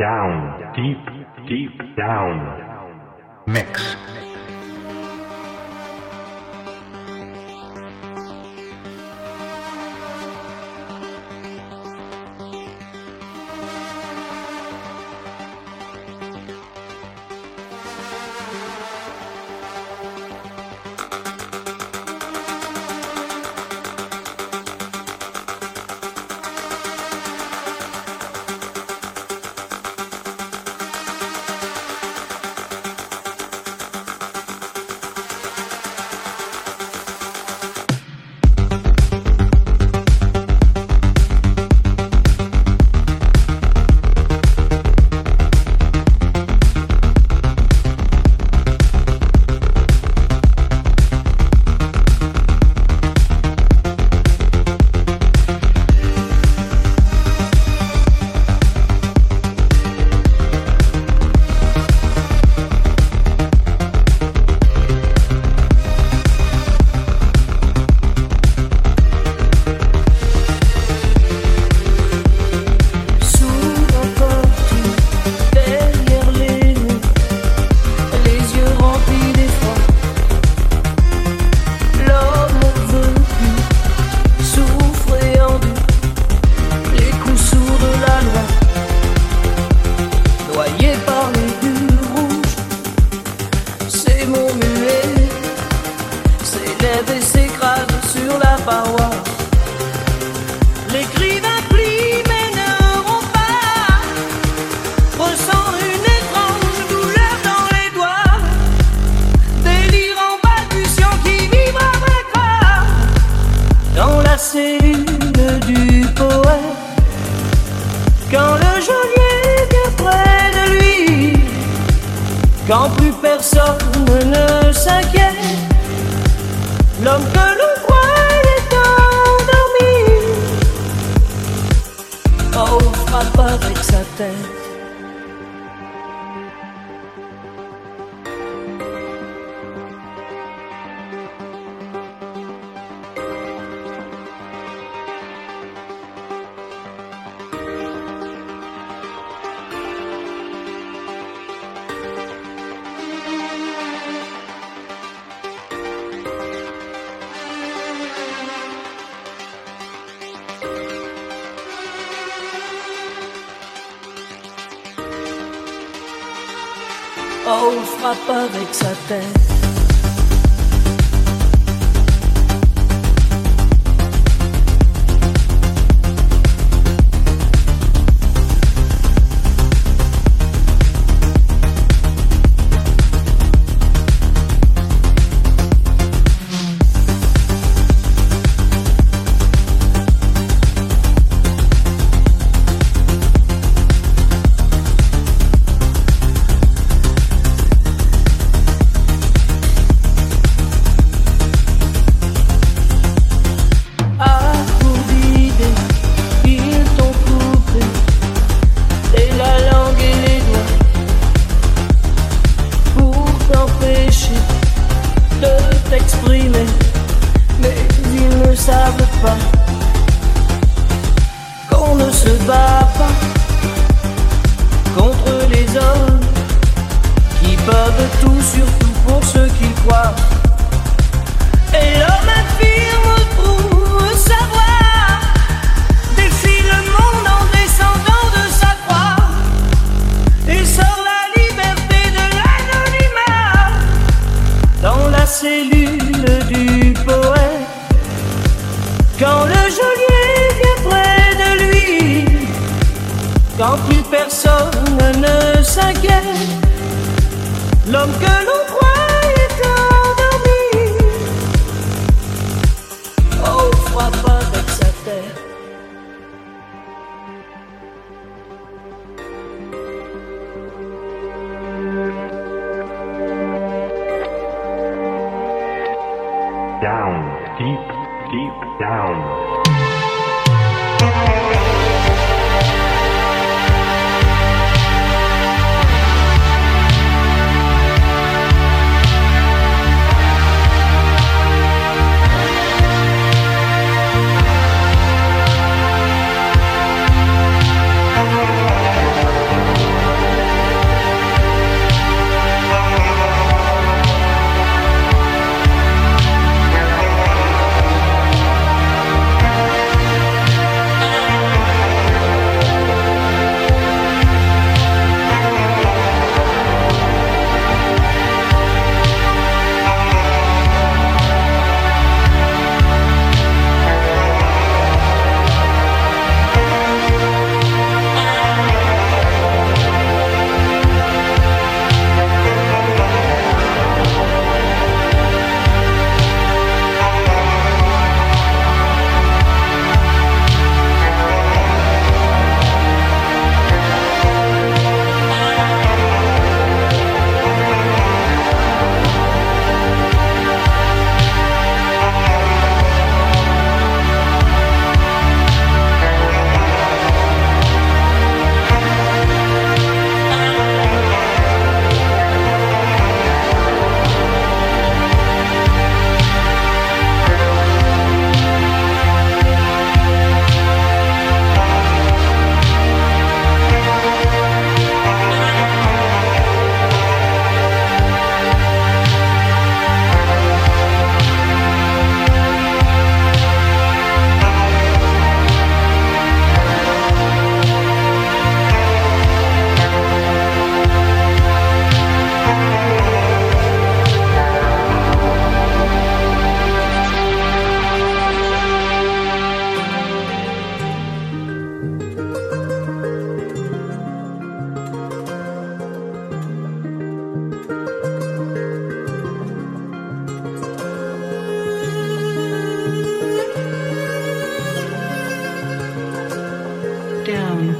Down, deep, deep down. Mix. Oh, frappe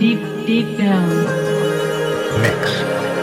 deep, deep down. Mix.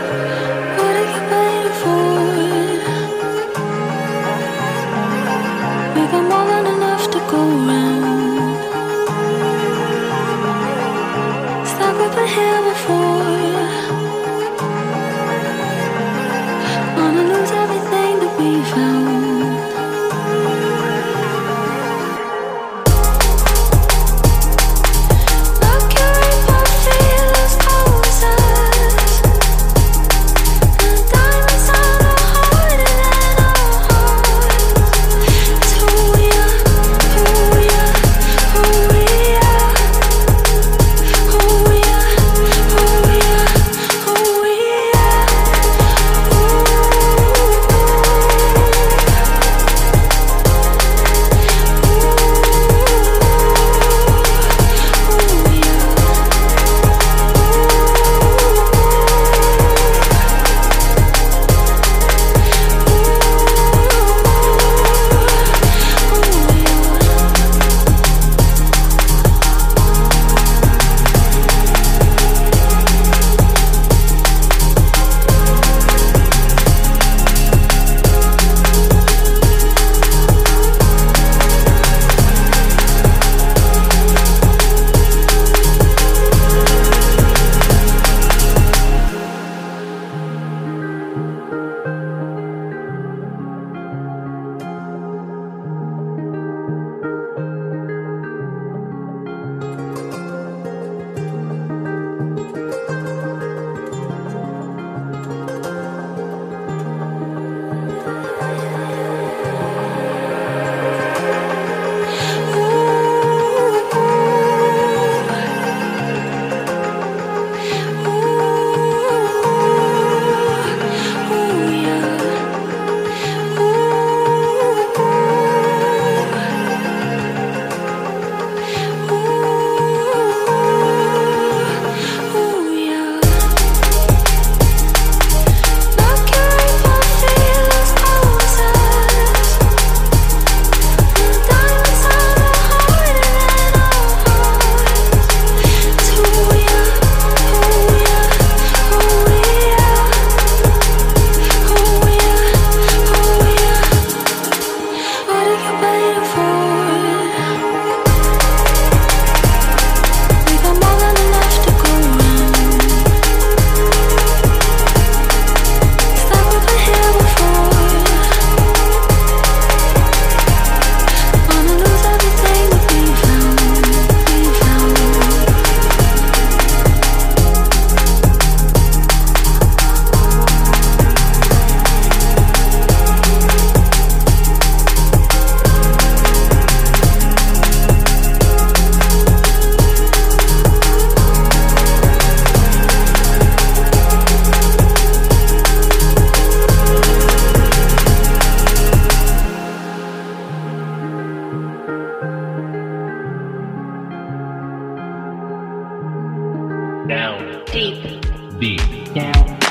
Down. Deep. Deep. Down.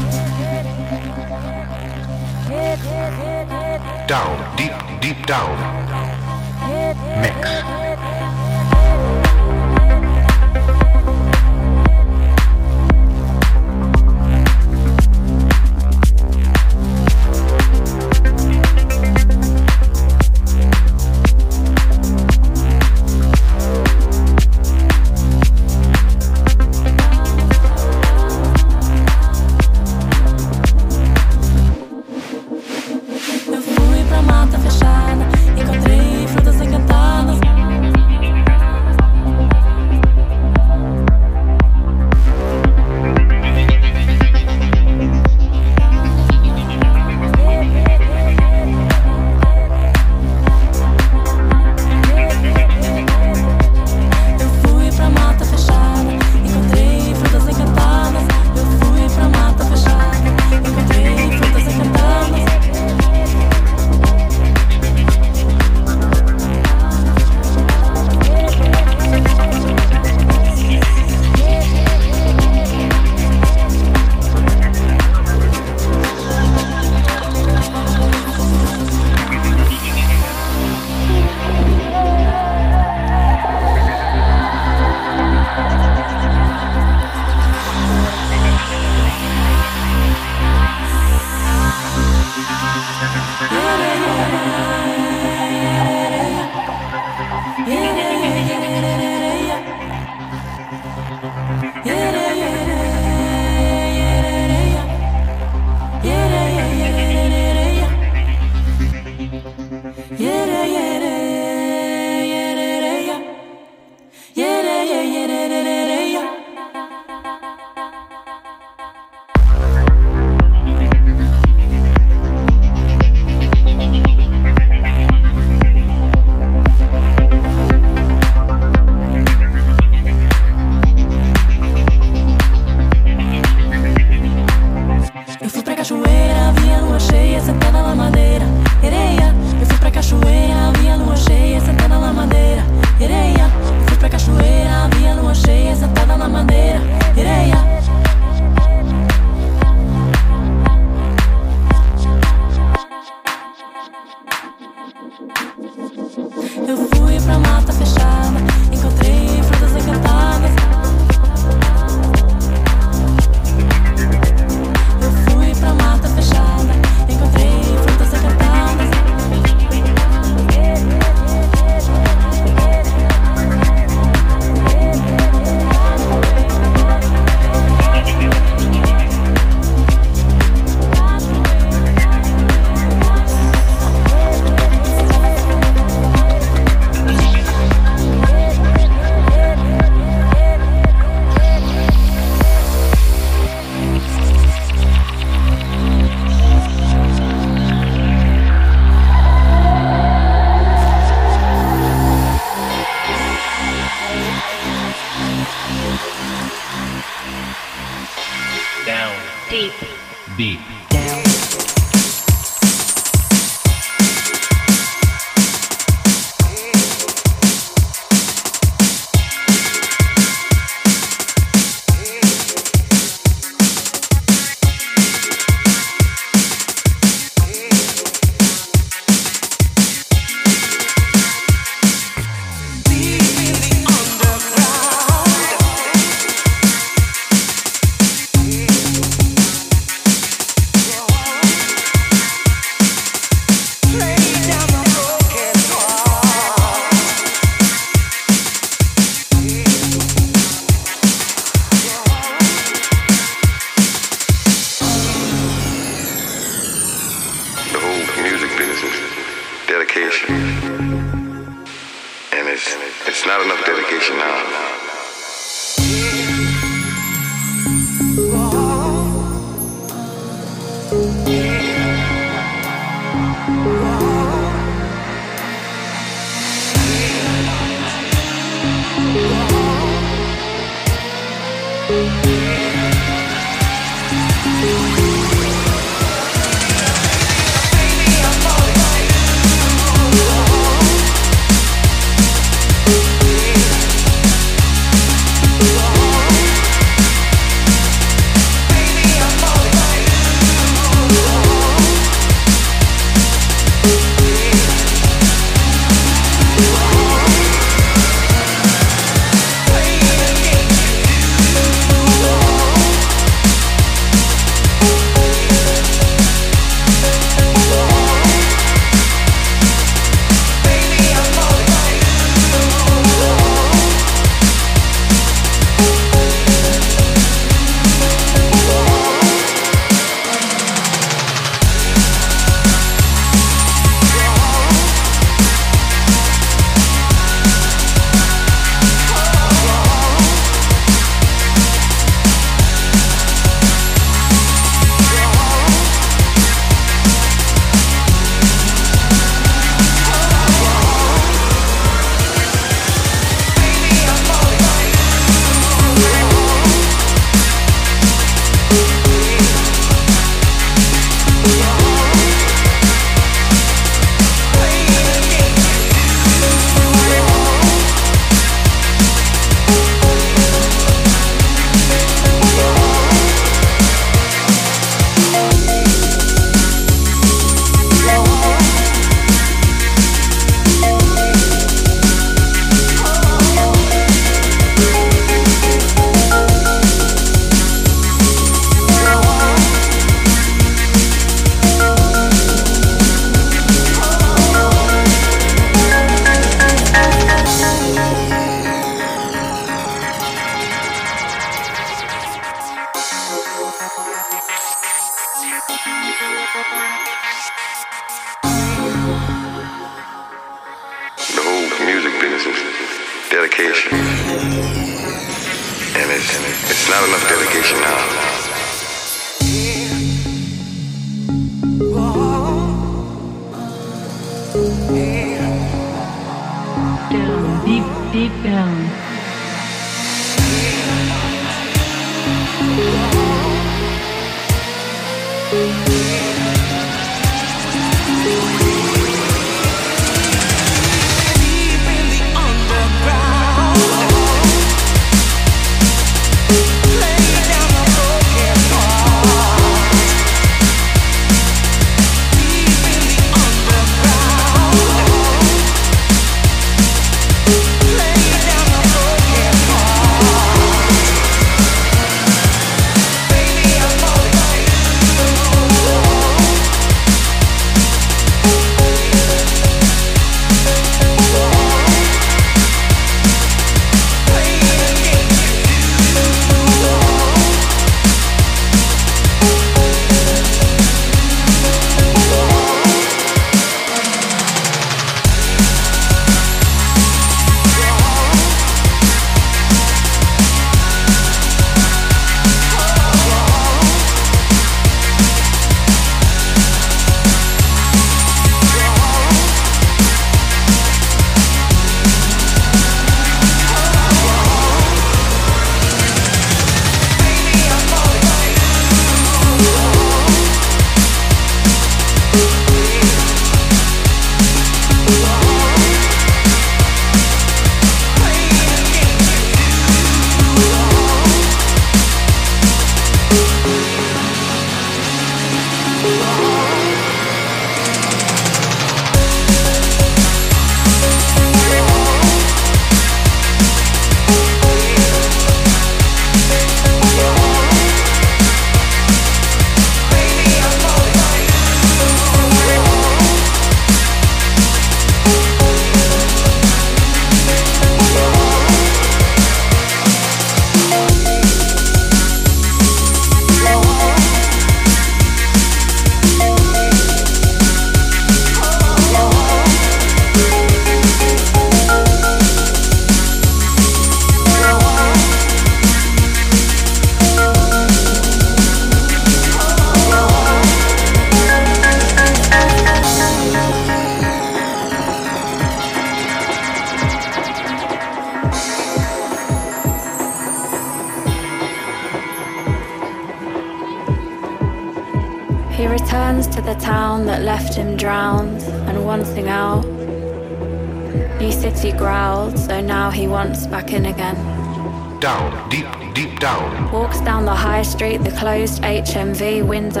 HMV window.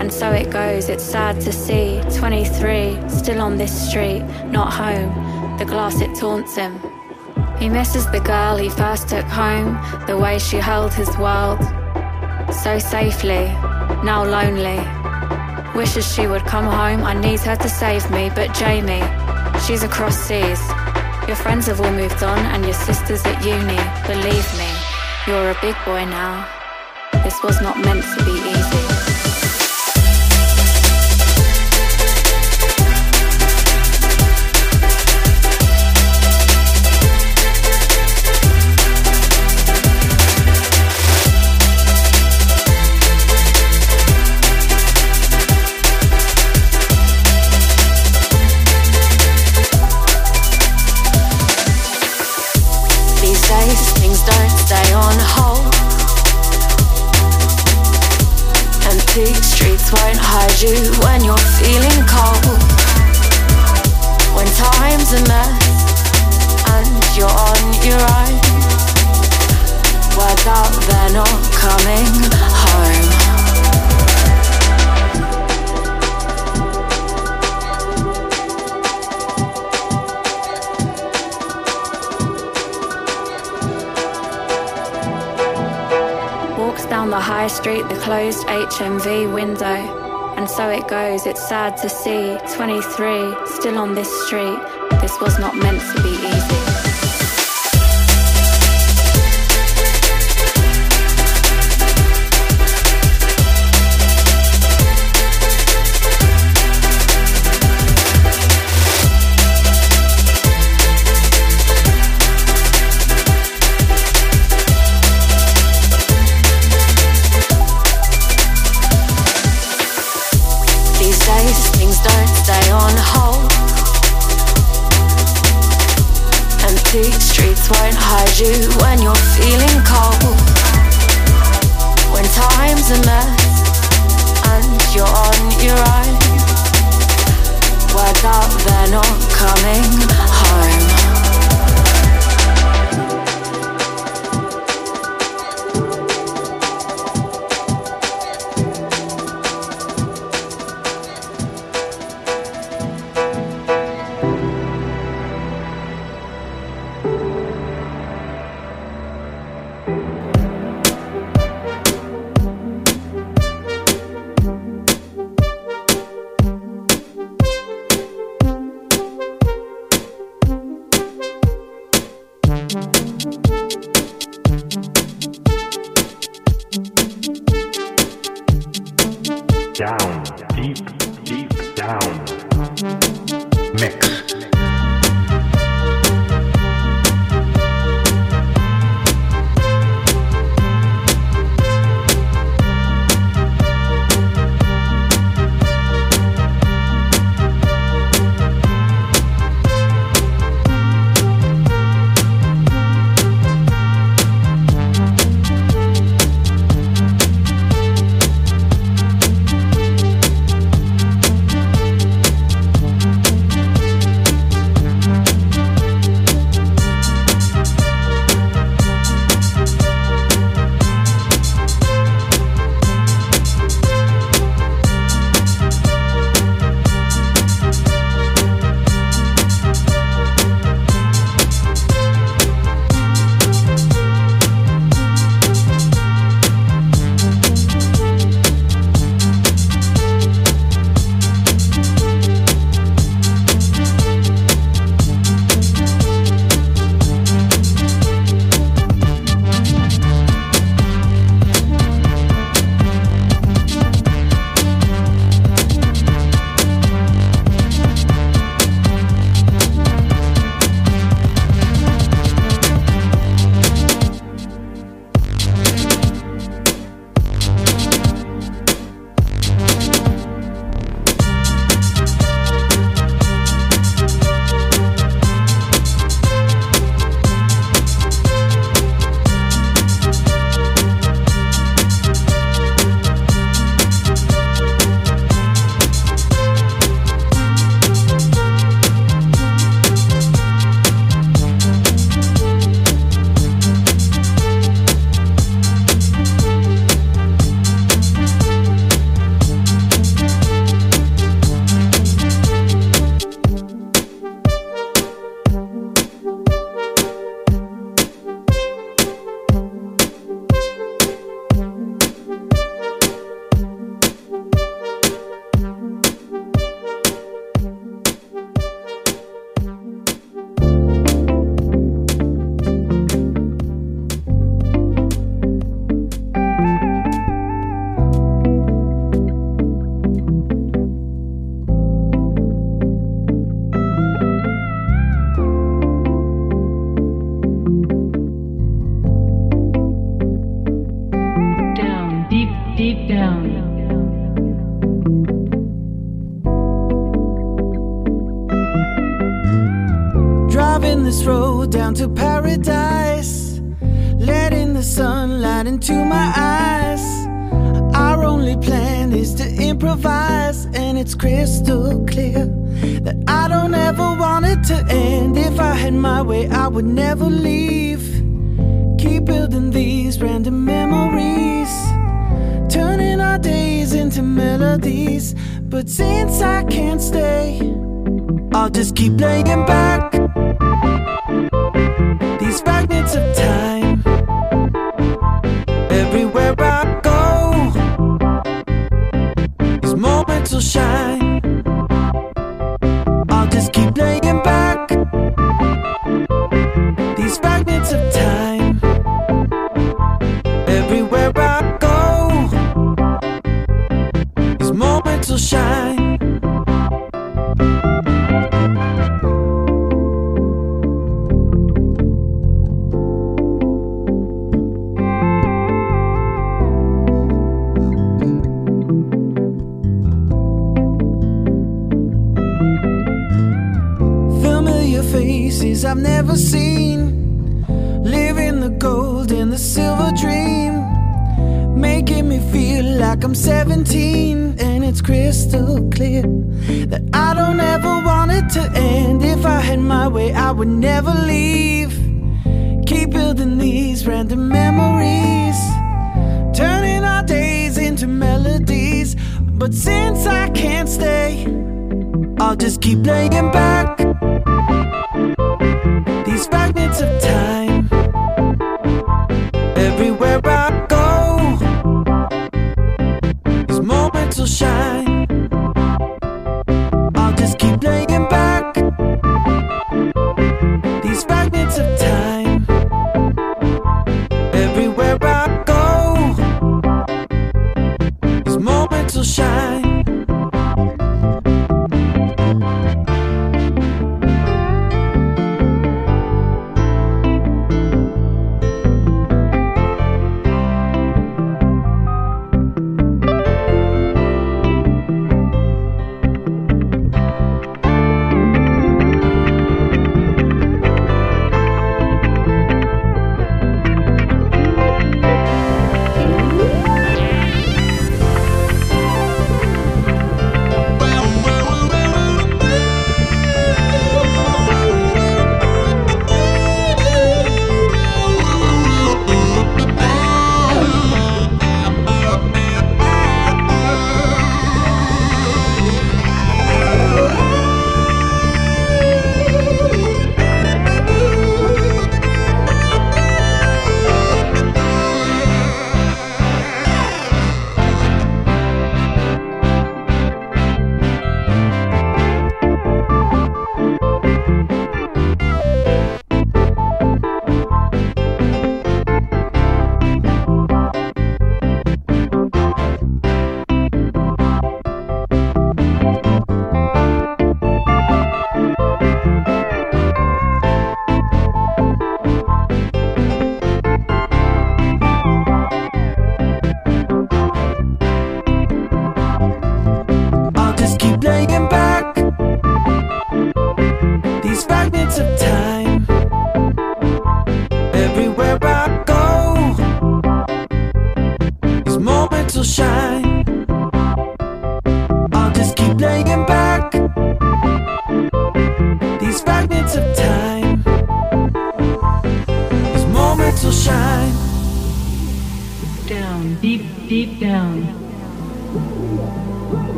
And so it goes, it's sad to see. 23, still on this street, not home. The glass, it taunts him. He misses the girl he first took home, the way she held his world. So safely, now lonely. Wishes she would come home, I need her to save me, but Jamie, she's across seas. Your friends have all moved on, and your sister's at uni. Believe me, you're a big boy now. This was not meant to be easy. You when you're feeling cold. When time's a mess and you're on your own. Work out they're not coming home. Walks down the high street, the closed HMV window. And so it goes, it's sad to see 23 still on this street. This was not meant to be easy. of eyes, and it's crystal clear that I don't ever want it to end. If I had my way, I would never leave. Keep building these random memories, turning our days into melodies. But since I can't stay, I'll just keep laying back these fragments of time. So shine. day